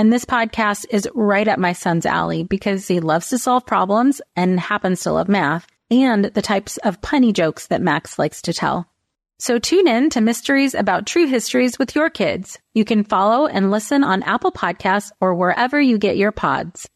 And this podcast is right up my son's alley because he loves to solve problems and happens to love math and the types of punny jokes that Max likes to tell. So tune in to Mysteries About True Histories with your kids. You can follow and listen on Apple Podcasts or wherever you get your pods.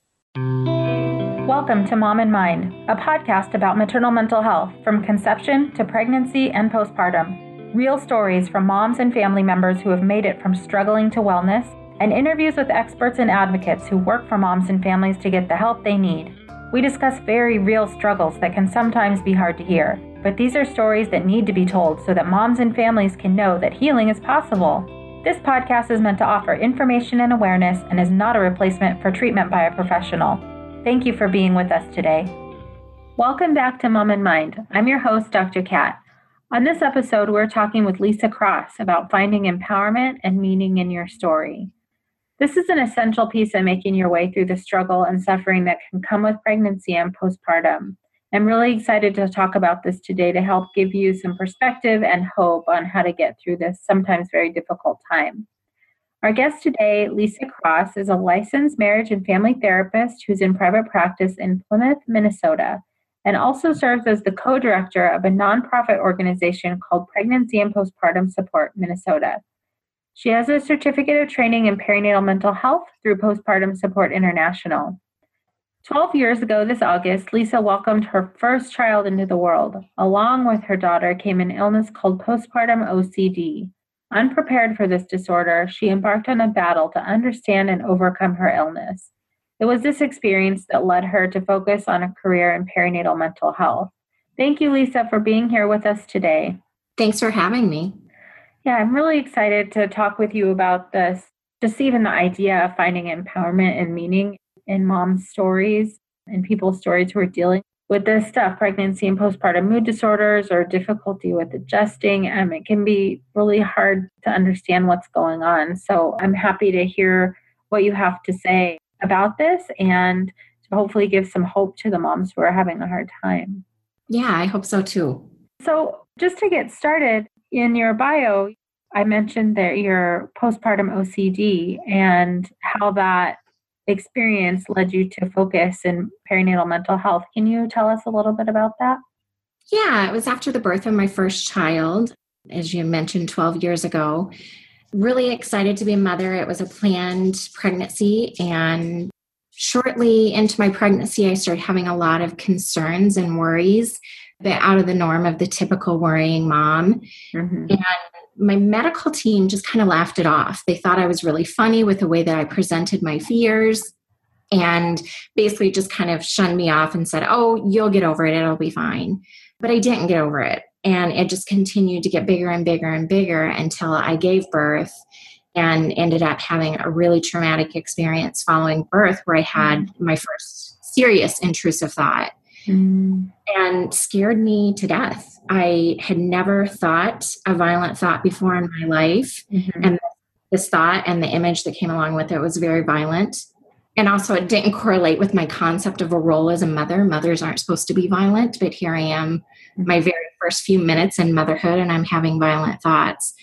Welcome to Mom and Mind, a podcast about maternal mental health from conception to pregnancy and postpartum. Real stories from moms and family members who have made it from struggling to wellness and interviews with experts and advocates who work for moms and families to get the help they need. We discuss very real struggles that can sometimes be hard to hear, but these are stories that need to be told so that moms and families can know that healing is possible. This podcast is meant to offer information and awareness and is not a replacement for treatment by a professional. Thank you for being with us today. Welcome back to Mom and Mind. I'm your host, Dr. Kat. On this episode, we're talking with Lisa Cross about finding empowerment and meaning in your story. This is an essential piece in making your way through the struggle and suffering that can come with pregnancy and postpartum. I'm really excited to talk about this today to help give you some perspective and hope on how to get through this sometimes very difficult time. Our guest today, Lisa Cross, is a licensed marriage and family therapist who's in private practice in Plymouth, Minnesota, and also serves as the co director of a nonprofit organization called Pregnancy and Postpartum Support Minnesota. She has a certificate of training in perinatal mental health through Postpartum Support International. 12 years ago this August, Lisa welcomed her first child into the world. Along with her daughter came an illness called postpartum OCD. Unprepared for this disorder, she embarked on a battle to understand and overcome her illness. It was this experience that led her to focus on a career in perinatal mental health. Thank you, Lisa, for being here with us today. Thanks for having me. Yeah, I'm really excited to talk with you about this. Just even the idea of finding empowerment and meaning in mom's stories and people's stories who are dealing with this stuff pregnancy and postpartum mood disorders or difficulty with adjusting. Um, it can be really hard to understand what's going on. So I'm happy to hear what you have to say about this and to hopefully give some hope to the moms who are having a hard time. Yeah, I hope so too. So, just to get started, in your bio, I mentioned that your postpartum OCD and how that experience led you to focus in perinatal mental health. Can you tell us a little bit about that? Yeah, it was after the birth of my first child, as you mentioned 12 years ago. Really excited to be a mother. It was a planned pregnancy. And shortly into my pregnancy, I started having a lot of concerns and worries bit out of the norm of the typical worrying mom. Mm-hmm. And my medical team just kind of laughed it off. They thought I was really funny with the way that I presented my fears and basically just kind of shunned me off and said, Oh, you'll get over it, it'll be fine. But I didn't get over it. And it just continued to get bigger and bigger and bigger until I gave birth and ended up having a really traumatic experience following birth where I had mm-hmm. my first serious intrusive thought mm. and scared me to death. I had never thought a violent thought before in my life. Mm-hmm. And this thought and the image that came along with it was very violent. And also, it didn't correlate with my concept of a role as a mother. Mothers aren't supposed to be violent, but here I am, mm-hmm. my very first few minutes in motherhood, and I'm having violent thoughts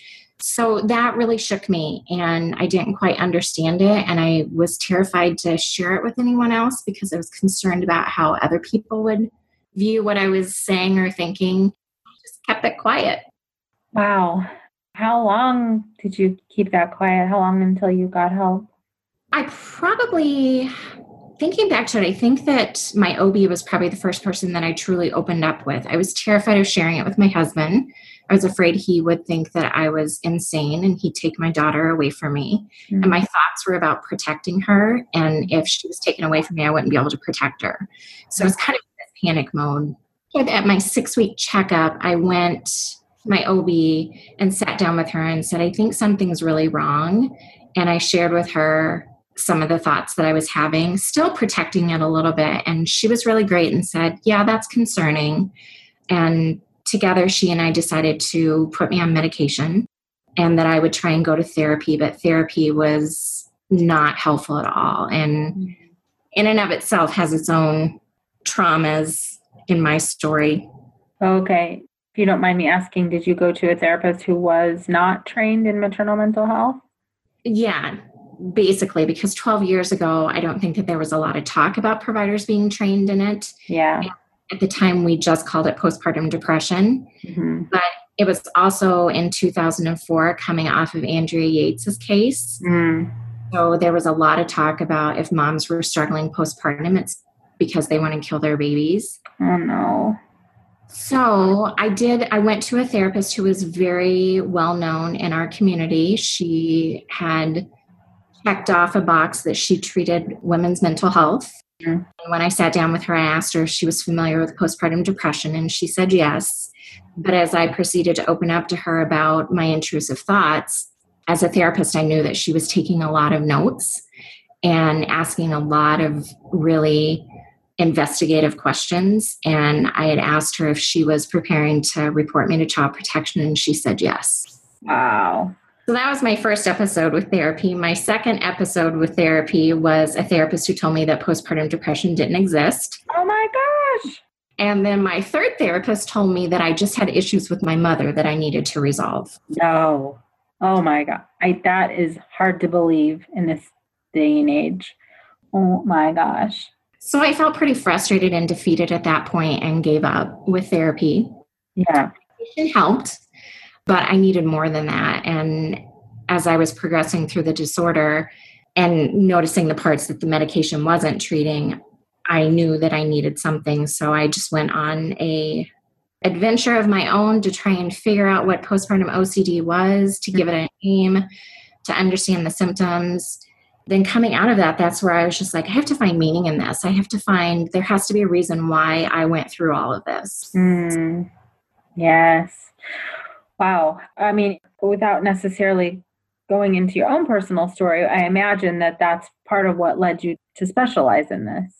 so that really shook me and i didn't quite understand it and i was terrified to share it with anyone else because i was concerned about how other people would view what i was saying or thinking. I just kept it quiet. Wow. How long did you keep that quiet? How long until you got help? I probably thinking back to it, I think that my OB was probably the first person that I truly opened up with. I was terrified of sharing it with my husband. I was afraid he would think that I was insane and he'd take my daughter away from me. Mm-hmm. And my thoughts were about protecting her. And if she was taken away from me, I wouldn't be able to protect her. So it was kind of panic mode. At my six week checkup, I went my OB and sat down with her and said, I think something's really wrong. And I shared with her some of the thoughts that I was having, still protecting it a little bit. And she was really great and said, Yeah, that's concerning. And together, she and I decided to put me on medication and that I would try and go to therapy, but therapy was not helpful at all. And mm-hmm. in and of itself has its own traumas in my story. Okay. If you don't mind me asking, did you go to a therapist who was not trained in maternal mental health? Yeah, basically because 12 years ago i don't think that there was a lot of talk about providers being trained in it yeah at the time we just called it postpartum depression mm-hmm. but it was also in 2004 coming off of andrea yates's case mm. so there was a lot of talk about if moms were struggling postpartum it's because they want to kill their babies oh no so I did, I went to a therapist who was very well known in our community. She had checked off a box that she treated women's mental health. Mm-hmm. And when I sat down with her, I asked her if she was familiar with postpartum depression, and she said yes. But as I proceeded to open up to her about my intrusive thoughts, as a therapist, I knew that she was taking a lot of notes and asking a lot of really investigative questions. And I had asked her if she was preparing to report me to child protection, and she said yes. Wow. So that was my first episode with therapy. My second episode with therapy was a therapist who told me that postpartum depression didn't exist. Oh my gosh. And then my third therapist told me that I just had issues with my mother that I needed to resolve. No. Oh my God. I, that is hard to believe in this day and age. Oh my gosh. So I felt pretty frustrated and defeated at that point and gave up with therapy. Yeah. It helped but I needed more than that. And as I was progressing through the disorder and noticing the parts that the medication wasn't treating, I knew that I needed something. So I just went on a adventure of my own to try and figure out what postpartum OCD was, to give it a name, to understand the symptoms. Then coming out of that, that's where I was just like, I have to find meaning in this. I have to find, there has to be a reason why I went through all of this. Mm, yes. Wow. I mean, without necessarily going into your own personal story, I imagine that that's part of what led you to specialize in this.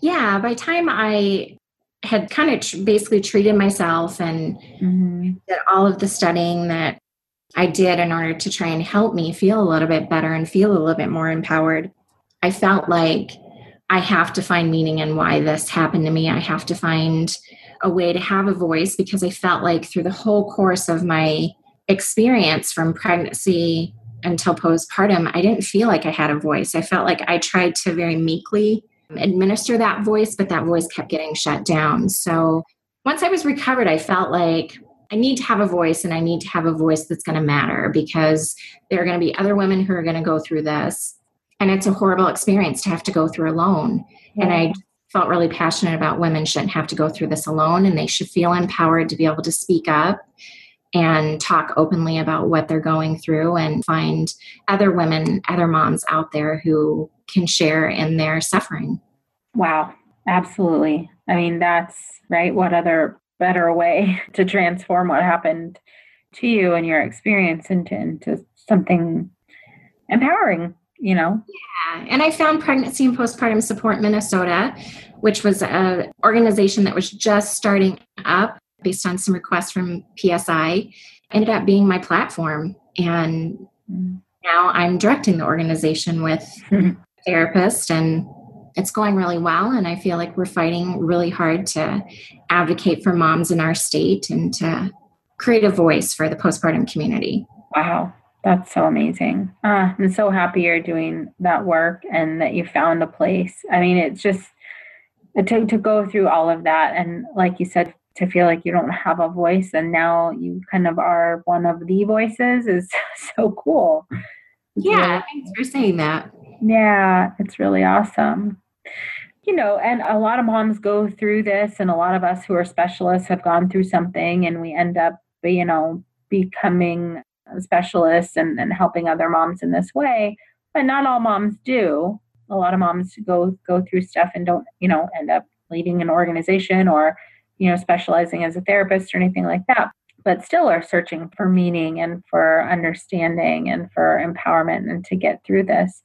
Yeah, by time I had kind of tr- basically treated myself and mm-hmm. did all of the studying that I did in order to try and help me feel a little bit better and feel a little bit more empowered, I felt like I have to find meaning in why this happened to me. I have to find a way to have a voice because I felt like through the whole course of my experience from pregnancy until postpartum, I didn't feel like I had a voice. I felt like I tried to very meekly administer that voice, but that voice kept getting shut down. So once I was recovered, I felt like I need to have a voice and I need to have a voice that's going to matter because there are going to be other women who are going to go through this. And it's a horrible experience to have to go through alone. Yeah. And I felt really passionate about women shouldn't have to go through this alone and they should feel empowered to be able to speak up and talk openly about what they're going through and find other women, other moms out there who can share in their suffering. Wow, absolutely. I mean, that's right. What other better way to transform what happened to you and your experience into, into something empowering you know? Yeah and i found pregnancy and postpartum support minnesota which was an organization that was just starting up based on some requests from psi ended up being my platform. And mm. now i'm directing the organization with a therapist and it's going really well and i feel like we're fighting really hard to advocate for moms in our state and to create a voice for the postpartum community. Wow that's so amazing. Uh, I'm so happy you're doing that work and that you found a place. I mean, it's just to, to go through all of that. And like you said, to feel like you don't have a voice and now you kind of are one of the voices is so cool. yeah, thanks for saying that. Yeah, it's really awesome. you know, and a lot of moms go through this, and a lot of us who are specialists have gone through something, and we end up, you know, becoming specialists and, and helping other moms in this way. But not all moms do. A lot of moms go go through stuff and don't, you know, end up leading an organization or, you know, specializing as a therapist or anything like that. But still are searching for meaning and for understanding and for empowerment and to get through this.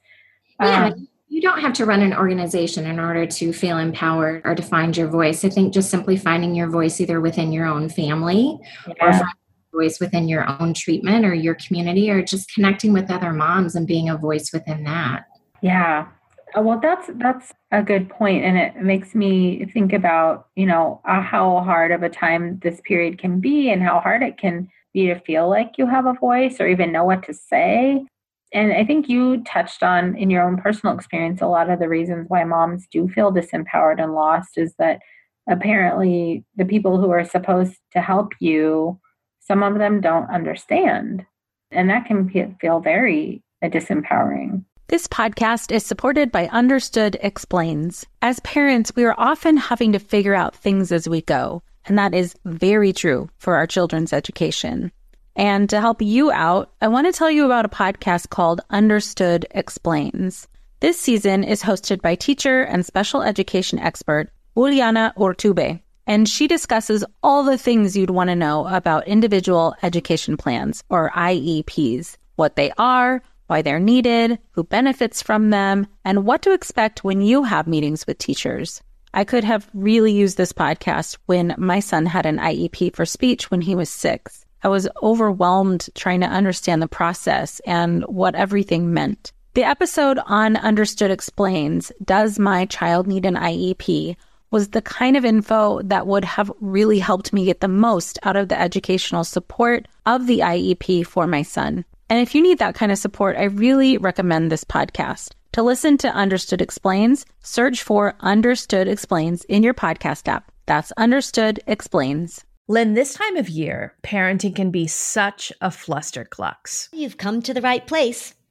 Yeah. Um, you don't have to run an organization in order to feel empowered or to find your voice. I think just simply finding your voice either within your own family yeah. or voice within your own treatment or your community or just connecting with other moms and being a voice within that. Yeah. Uh, well, that's that's a good point, and it makes me think about you know uh, how hard of a time this period can be, and how hard it can be to feel like you have a voice or even know what to say and I think you touched on in your own personal experience a lot of the reasons why moms do feel disempowered and lost is that apparently the people who are supposed to help you, some of them don't understand. And that can feel very uh, disempowering. This podcast is supported by Understood Explains. As parents, we are often having to figure out things as we go, and that is very true for our children's education. And to help you out, I want to tell you about a podcast called Understood Explains. This season is hosted by teacher and special education expert Juliana Urtubey, and she discusses all the things you'd want to know about individual education plans, or IEPs, what they are, why they're needed, who benefits from them, and what to expect when you have meetings with teachers. I could have really used this podcast when my son had an IEP for speech when he was six. I was overwhelmed trying to understand the process and what everything meant. The episode on Understood Explains Does My Child Need an IEP? Was the kind of info that would have really helped me get the most out of the educational support of the IEP for my son. And if you need that kind of support, I really recommend this podcast. To listen to Understood Explains, search for Understood Explains in your podcast app. That's Understood Explains. Lynn, this time of year, parenting can be such a flusterclux. You've come to the right place.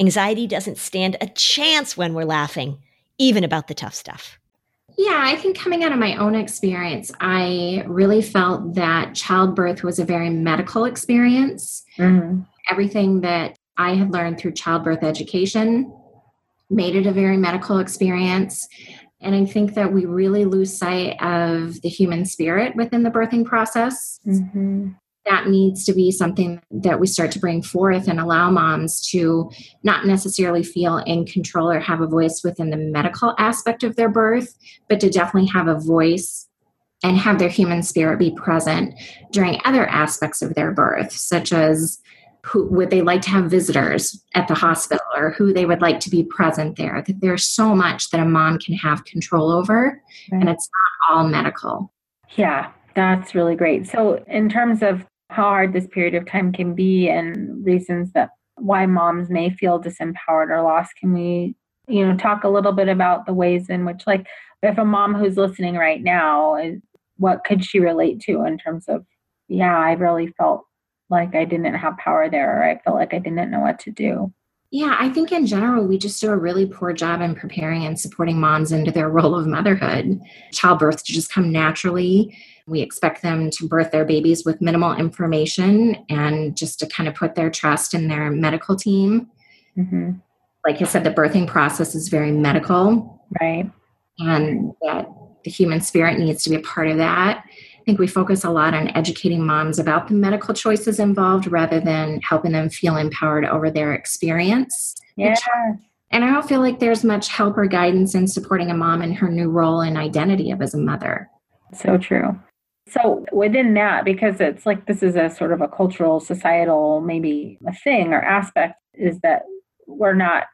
Anxiety doesn't stand a chance when we're laughing, even about the tough stuff. Yeah, I think coming out of my own experience, I really felt that childbirth was a very medical experience. Mm-hmm. Everything that I had learned through childbirth education made it a very medical experience. And I think that we really lose sight of the human spirit within the birthing process. Mm-hmm that needs to be something that we start to bring forth and allow moms to not necessarily feel in control or have a voice within the medical aspect of their birth, but to definitely have a voice and have their human spirit be present during other aspects of their birth, such as who would they like to have visitors at the hospital or who they would like to be present there. There's so much that a mom can have control over, right. and it's not all medical. Yeah, that's really great. So, in terms of how hard this period of time can be and reasons that why moms may feel disempowered or lost, can we, you know, talk a little bit about the ways in which, like, if a mom who's listening right now, is, what could she relate to in terms of, yeah, I really felt like I didn't have power there, or I felt like I didn't know what to do? Yeah, I think in general, we just do a really poor job in preparing and supporting moms into their role of motherhood. Childbirth to just come naturally We expect them to birth their babies with minimal information and just to kind of put their trust in their medical team. Mm-hmm. Like I said, the birthing process is very medical. Right. And that the human spirit needs to be a part of that. Think we focus a lot on educating moms about the medical choices involved rather than helping them feel empowered over their experience. Yeah. And I don't feel like there's much help or guidance in supporting a mom in her new role and identity of as a mother. So true. So within that, because it's like this is a sort of a cultural, societal, maybe a thing or aspect, is that we're not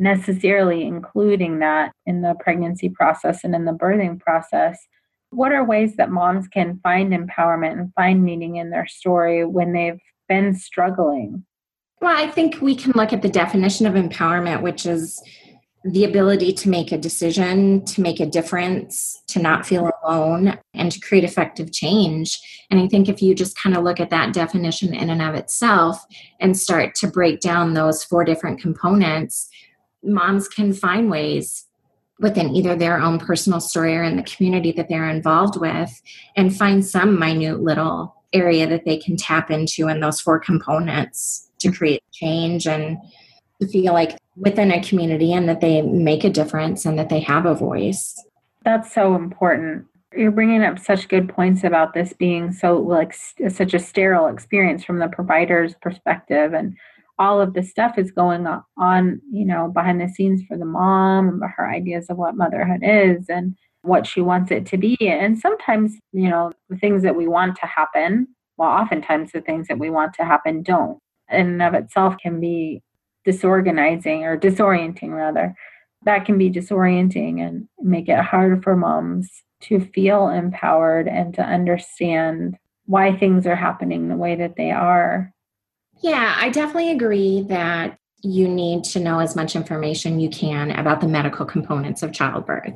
necessarily including that in the pregnancy process and in the birthing process. What are ways that moms can find empowerment and find meaning in their story when they've been struggling? Well, I think we can look at the definition of empowerment, which is the ability to make a decision, to make a difference, to not feel alone, and to create effective change. And I think if you just kind of look at that definition in and of itself and start to break down those four different components, moms can find ways within either their own personal story or in the community that they're involved with and find some minute little area that they can tap into in those four components to mm-hmm. create change and to feel like within a community and that they make a difference and that they have a voice. That's so important. You're bringing up such good points about this being so like such a sterile experience from the provider's perspective and all of the stuff is going on, you know, behind the scenes for the mom, her ideas of what motherhood is and what she wants it to be. And sometimes, you know, the things that we want to happen, well, oftentimes the things that we want to happen don't. In and of itself can be disorganizing or disorienting rather. That can be disorienting and make it hard for moms to feel empowered and to understand why things are happening the way that they are. Yeah, I definitely agree that you need to know as much information you can about the medical components of childbirth.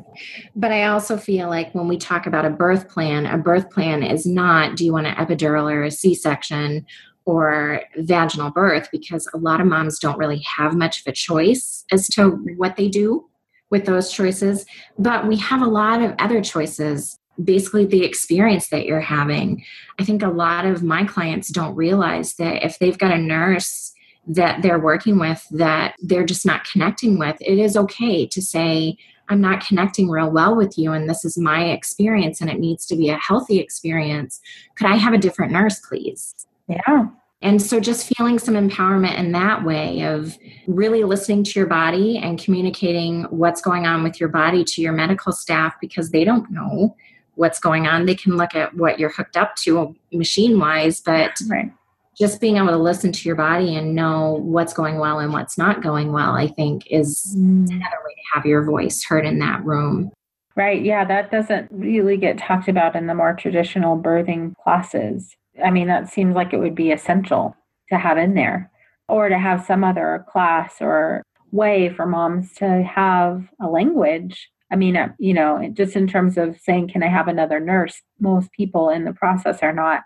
But I also feel like when we talk about a birth plan, a birth plan is not do you want an epidural or a C section or vaginal birth because a lot of moms don't really have much of a choice as to what they do with those choices. But we have a lot of other choices basically the experience that you're having. I think a lot of my clients don't realize that if they've got a nurse that they're working with that they're just not connecting with, it is okay to say, I'm not connecting real well with you, and this is my experience, and it needs to be a healthy experience. Could I have a different nurse, please? Yeah. And so just feeling some empowerment in that way of really listening to your body and communicating what's going on with your body to your medical staff because they don't know what's going on. They can look at what you're hooked up to machine wise, but right. just being able to listen to your body and know what's going well and what's not going well, I think is mm. another way to have your voice heard in that room. Right. Yeah, that doesn't really get talked about in the more traditional birthing classes. I mean, that seems like it would be essential to have in there or to have some other class or way for moms to have a language. I mean, uh, you know, just in terms of saying, can I have another nurse? Most people in the process are not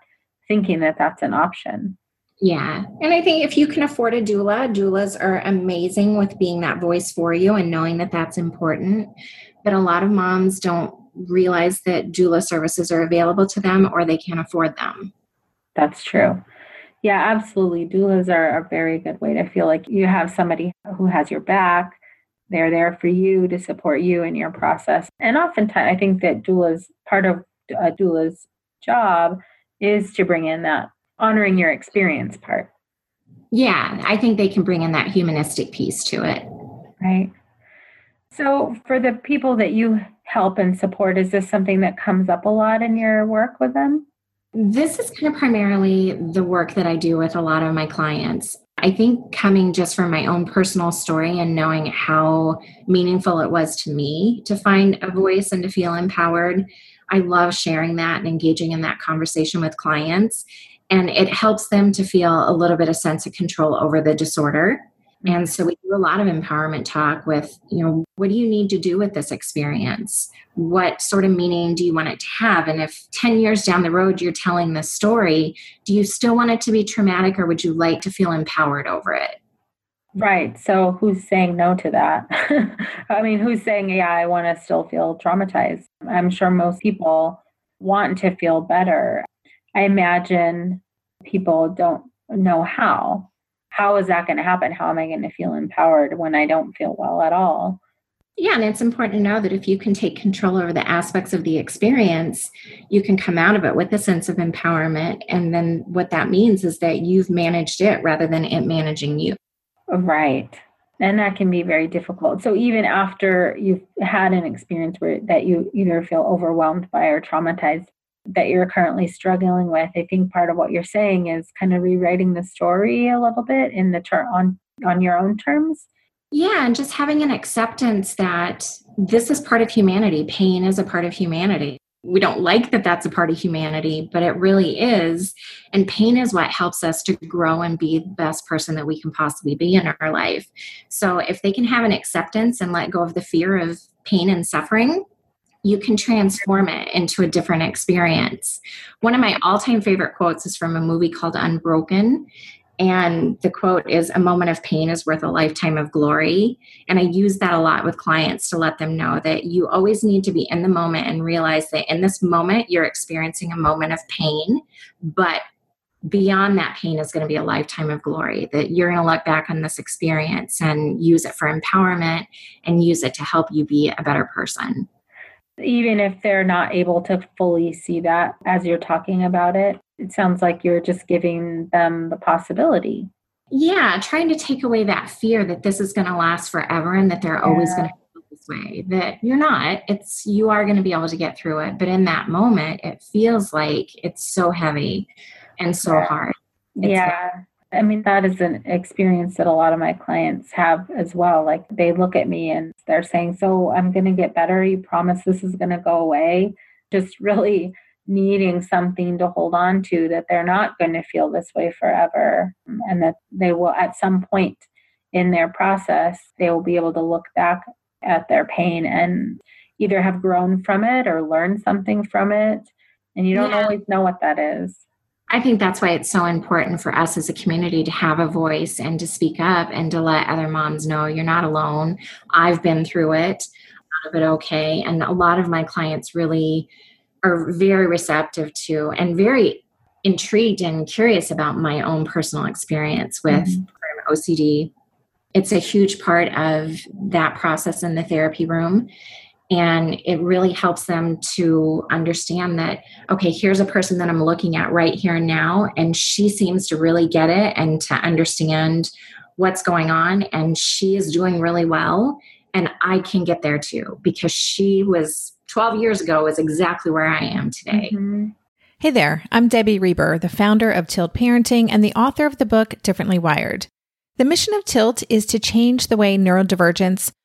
thinking that that's an option. Yeah. And I think if you can afford a doula, doulas are amazing with being that voice for you and knowing that that's important. But a lot of moms don't realize that doula services are available to them or they can't afford them. That's true. Yeah, absolutely. Doulas are a very good way to feel like you have somebody who has your back. They're there for you to support you in your process. And oftentimes, I think that doulas, part of a doula's job is to bring in that honoring your experience part. Yeah, I think they can bring in that humanistic piece to it. Right. So, for the people that you help and support, is this something that comes up a lot in your work with them? This is kind of primarily the work that I do with a lot of my clients. I think coming just from my own personal story and knowing how meaningful it was to me to find a voice and to feel empowered, I love sharing that and engaging in that conversation with clients. And it helps them to feel a little bit of sense of control over the disorder and mm-hmm. so we do a lot of empowerment talk with, you know, what do you need to do with this experience? What sort of meaning do you want it to have? And if 10 years down the road you're telling this story, do you still want it to be traumatic or would you like to feel empowered over it? Right. So who's saying no to that? I mean, who's saying, yeah, I want to still feel traumatized? I'm sure most people want to feel better. I imagine people don't know how. How is that going to happen? How am I going to feel empowered when I don't feel well at all? Yeah, and it's important to know that if you can take control over the aspects of the experience, you can come out of it with a sense of empowerment. And then what that means is that you've managed it rather than it managing you. Right. And that can be very difficult. So even after you've had an experience where that you either feel overwhelmed by or traumatized that you're currently struggling with, I think part of what you're saying is kind of rewriting the story a little bit in the ter- on on your own terms yeah, and just having an acceptance that this is part of humanity. Pain is a part of humanity. We don't like that that's a part of humanity, but it really is. And pain is what helps us to grow and be the best person that we can possibly be in our life. So if they can have an acceptance and let go of the fear of pain and suffering, you can transform it into a different experience. One of my all time favorite quotes is from a movie called Unbroken. And the quote is A moment of pain is worth a lifetime of glory. And I use that a lot with clients to let them know that you always need to be in the moment and realize that in this moment, you're experiencing a moment of pain, but beyond that pain is going to be a lifetime of glory. That you're going to look back on this experience and use it for empowerment and use it to help you be a better person. Even if they're not able to fully see that as you're talking about it, it sounds like you're just giving them the possibility. Yeah, trying to take away that fear that this is going to last forever and that they're yeah. always going to feel this way. That you're not. It's you are going to be able to get through it, but in that moment, it feels like it's so heavy and so hard. It's yeah. I mean, that is an experience that a lot of my clients have as well. Like they look at me and they're saying, So I'm going to get better. You promise this is going to go away. Just really needing something to hold on to that they're not going to feel this way forever and that they will at some point in their process they will be able to look back at their pain and either have grown from it or learned something from it and you don't yeah. always know what that is I think that's why it's so important for us as a community to have a voice and to speak up and to let other moms know you're not alone. I've been through it, out of it okay. And a lot of my clients really are very receptive to and very intrigued and curious about my own personal experience with mm-hmm. OCD. It's a huge part of that process in the therapy room. And it really helps them to understand that, okay, here's a person that I'm looking at right here and now, and she seems to really get it and to understand what's going on. And she is doing really well. And I can get there too because she was 12 years ago is exactly where I am today. Mm-hmm. Hey there, I'm Debbie Reber, the founder of Tilt Parenting and the author of the book Differently Wired. The mission of Tilt is to change the way neurodivergence,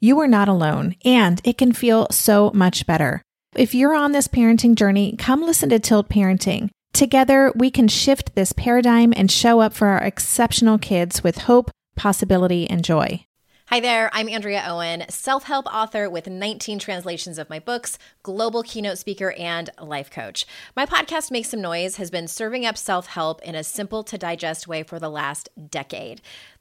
you are not alone, and it can feel so much better. If you're on this parenting journey, come listen to Tilt Parenting. Together, we can shift this paradigm and show up for our exceptional kids with hope, possibility, and joy. Hi there, I'm Andrea Owen, self help author with 19 translations of my books, global keynote speaker, and life coach. My podcast, Make Some Noise, has been serving up self help in a simple to digest way for the last decade.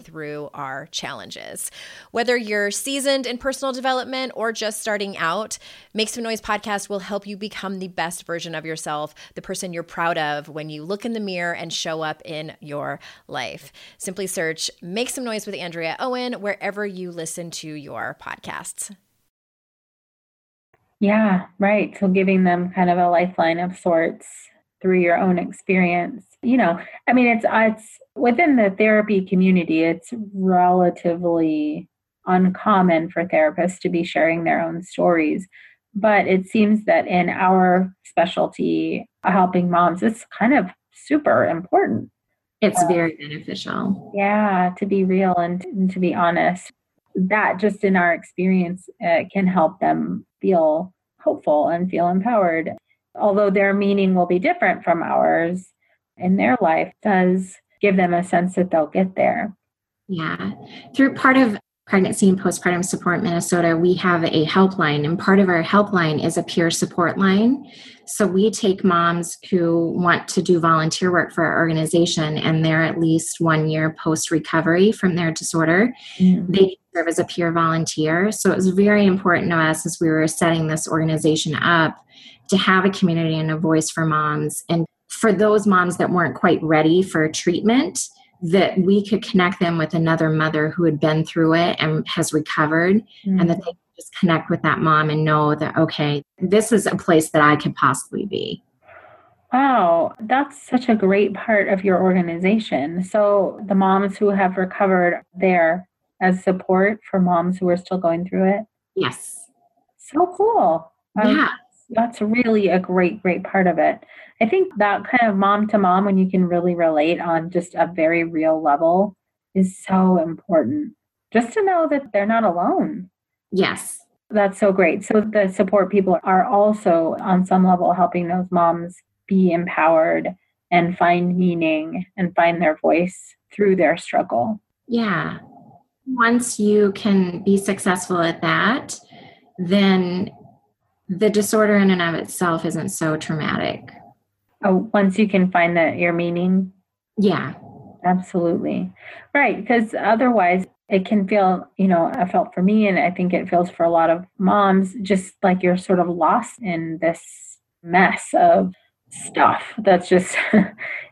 through our challenges. Whether you're seasoned in personal development or just starting out, Make Some Noise podcast will help you become the best version of yourself, the person you're proud of when you look in the mirror and show up in your life. Simply search Make Some Noise with Andrea Owen wherever you listen to your podcasts. Yeah, right. So giving them kind of a lifeline of sorts through your own experience. You know, I mean, it's it's within the therapy community. It's relatively uncommon for therapists to be sharing their own stories, but it seems that in our specialty, helping moms, it's kind of super important. It's very beneficial. Yeah, to be real and, and to be honest that just in our experience uh, can help them feel hopeful and feel empowered. Although their meaning will be different from ours in their life, does give them a sense that they'll get there. Yeah. Through part of Pregnancy and Postpartum Support Minnesota, we have a helpline, and part of our helpline is a peer support line. So we take moms who want to do volunteer work for our organization and they're at least one year post recovery from their disorder. Mm-hmm. They serve as a peer volunteer. So it was very important to us as we were setting this organization up to have a community and a voice for moms. And for those moms that weren't quite ready for treatment, that we could connect them with another mother who had been through it and has recovered, mm-hmm. and that they could just connect with that mom and know that, okay, this is a place that I could possibly be. Wow, that's such a great part of your organization. So, the moms who have recovered there as support for moms who are still going through it? Yes. So cool. Um, yeah. That's really a great, great part of it. I think that kind of mom to mom, when you can really relate on just a very real level, is so important. Just to know that they're not alone. Yes. That's so great. So the support people are also on some level helping those moms be empowered and find meaning and find their voice through their struggle. Yeah once you can be successful at that, then the disorder in and of itself isn't so traumatic. Oh, once you can find that your meaning? Yeah. Absolutely. Right. Because otherwise it can feel, you know, I felt for me and I think it feels for a lot of moms, just like you're sort of lost in this mess of stuff that's just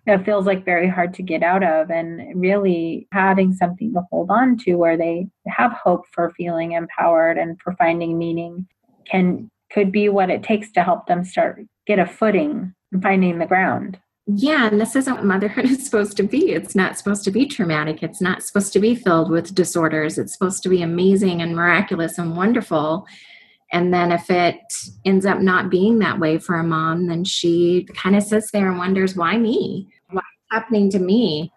it feels like very hard to get out of and really having something to hold on to where they have hope for feeling empowered and for finding meaning can could be what it takes to help them start get a footing and finding the ground. Yeah and this isn't what motherhood is supposed to be. It's not supposed to be traumatic. It's not supposed to be filled with disorders. It's supposed to be amazing and miraculous and wonderful. And then if it ends up not being that way for a mom, then she kind of sits there and wonders, why me? What's happening to me?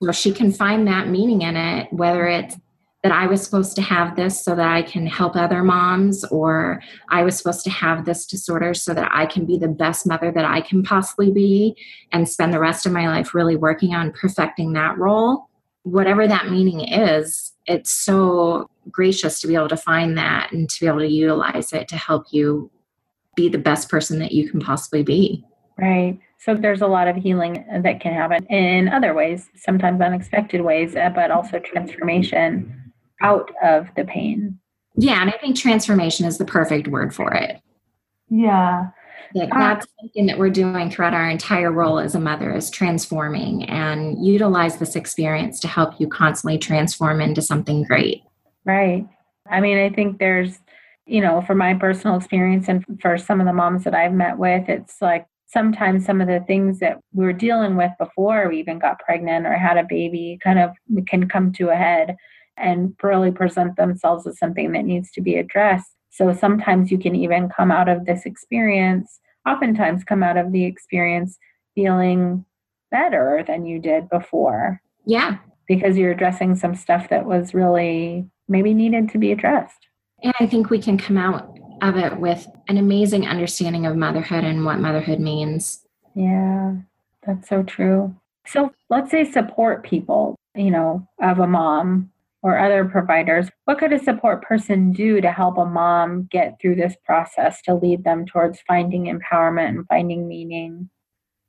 Well, she can find that meaning in it, whether it's that I was supposed to have this so that I can help other moms, or I was supposed to have this disorder so that I can be the best mother that I can possibly be and spend the rest of my life really working on perfecting that role. Whatever that meaning is, it's so gracious to be able to find that and to be able to utilize it to help you be the best person that you can possibly be. Right. So there's a lot of healing that can happen in other ways, sometimes unexpected ways, uh, but also transformation out of the pain. Yeah, and I think transformation is the perfect word for it. Yeah. Like uh, that's something that we're doing throughout our entire role as a mother is transforming and utilize this experience to help you constantly transform into something great. Right. I mean, I think there's, you know, for my personal experience and for some of the moms that I've met with, it's like sometimes some of the things that we were dealing with before we even got pregnant or had a baby kind of can come to a head and really present themselves as something that needs to be addressed. So sometimes you can even come out of this experience, oftentimes come out of the experience feeling better than you did before. Yeah. Because you're addressing some stuff that was really maybe needed to be addressed. And I think we can come out of it with an amazing understanding of motherhood and what motherhood means. Yeah, that's so true. So let's say support people, you know, of a mom or other providers. What could a support person do to help a mom get through this process to lead them towards finding empowerment and finding meaning?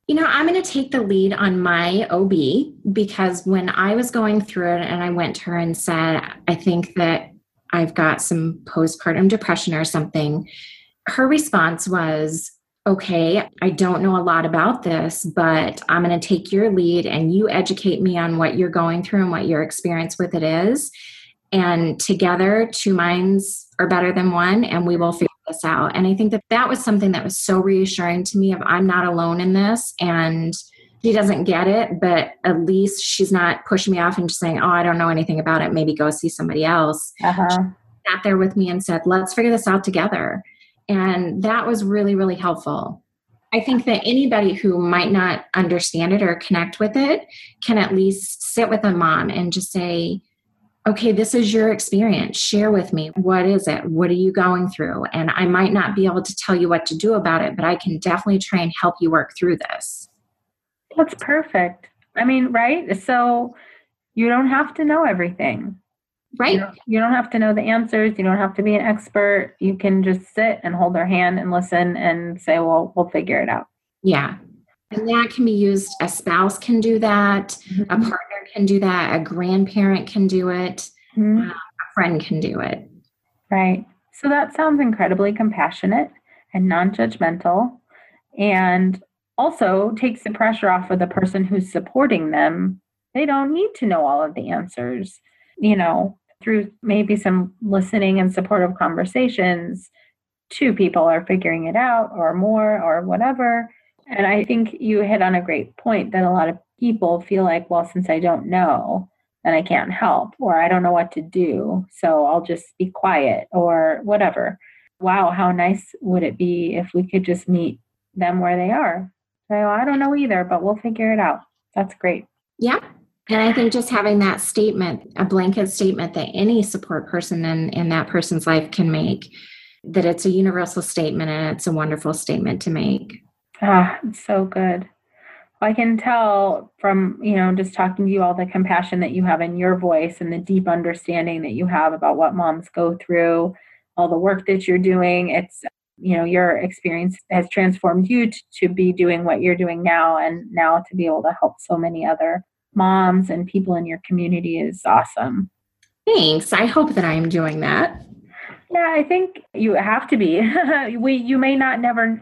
You know, I'm going to take the lead on my OB because when I was going through it and I went to her and said, I think that I've got some postpartum depression or something, her response was, okay, I don't know a lot about this, but I'm going to take your lead and you educate me on what you're going through and what your experience with it is. And together, two minds are better than one, and we will figure this out. And I think that that was something that was so reassuring to me of I'm not alone in this. And she doesn't get it, but at least she's not pushing me off and just saying, Oh, I don't know anything about it. Maybe go see somebody else. Uh-huh. sat there with me and said, Let's figure this out together. And that was really, really helpful. I think that anybody who might not understand it or connect with it can at least sit with a mom and just say, okay, this is your experience. Share with me. What is it? What are you going through? And I might not be able to tell you what to do about it, but I can definitely try and help you work through this. That's perfect. I mean, right? So you don't have to know everything. Right. You don't, you don't, have to know the answers. You don't have to be an expert. You can just sit and hold their hand and listen and say, well, we'll figure it out. Yeah. And that can be used, a spouse can do that, mm-hmm. a partner can do that, a grandparent can do it, mm-hmm. uh, a friend can do it. Right. So that sounds incredibly compassionate and non judgmental and also takes the pressure off of the person who's supporting them. They don't need to know all of the answers. You know, through maybe some listening and supportive conversations, two people are figuring it out or more or whatever. And I think you hit on a great point that a lot of people feel like, well, since I don't know, then I can't help, or I don't know what to do, so I'll just be quiet or whatever. Wow, how nice would it be if we could just meet them where they are? So I don't know either, but we'll figure it out. That's great. Yeah. And I think just having that statement, a blanket statement that any support person in, in that person's life can make, that it's a universal statement and it's a wonderful statement to make. Ah, it's so good. I can tell from, you know, just talking to you all the compassion that you have in your voice and the deep understanding that you have about what moms go through, all the work that you're doing. It's, you know, your experience has transformed you to, to be doing what you're doing now and now to be able to help so many other moms and people in your community is awesome. Thanks. I hope that I'm doing that. Yeah, I think you have to be. we you may not never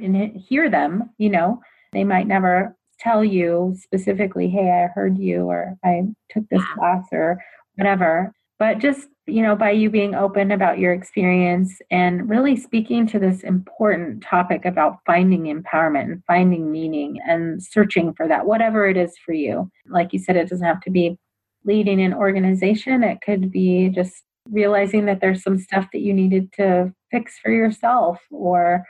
hear them, you know. They might never tell you specifically, "Hey, I heard you," or "I took this class," or whatever. But just you know, by you being open about your experience and really speaking to this important topic about finding empowerment and finding meaning and searching for that, whatever it is for you. Like you said, it doesn't have to be leading an organization. It could be just realizing that there's some stuff that you needed to fix for yourself or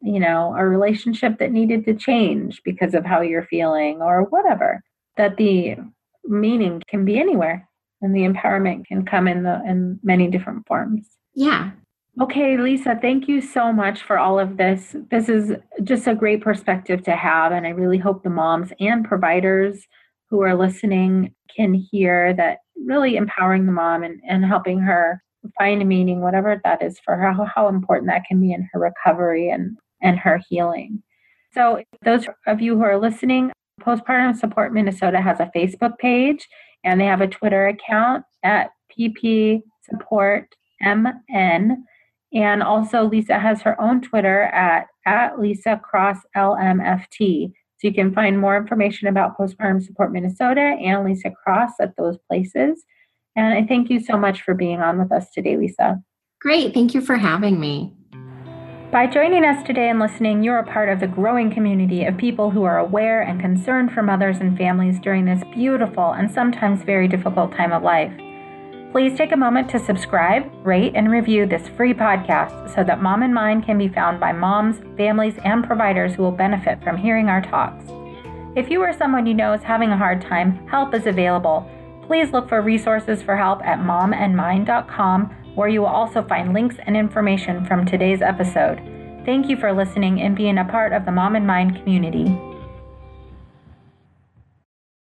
you know a relationship that needed to change because of how you're feeling or whatever that the meaning can be anywhere and the empowerment can come in the in many different forms. Yeah. Okay lisa thank you so much for all of this. This is just a great perspective to have and i really hope the moms and providers who are listening can hear that really empowering the mom and, and helping her find a meaning, whatever that is for her, how, how important that can be in her recovery and, and her healing. So, those of you who are listening, Postpartum Support Minnesota has a Facebook page and they have a Twitter account at PP Support MN. And also, Lisa has her own Twitter at, at Lisa Cross LMFT. So you can find more information about Postpartum Support Minnesota and Lisa Cross at those places. And I thank you so much for being on with us today, Lisa. Great. Thank you for having me. By joining us today and listening, you're a part of the growing community of people who are aware and concerned for mothers and families during this beautiful and sometimes very difficult time of life. Please take a moment to subscribe, rate, and review this free podcast so that Mom and Mind can be found by moms, families, and providers who will benefit from hearing our talks. If you or someone you know is having a hard time, help is available. Please look for resources for help at momandmind.com, where you will also find links and information from today's episode. Thank you for listening and being a part of the Mom and Mind community.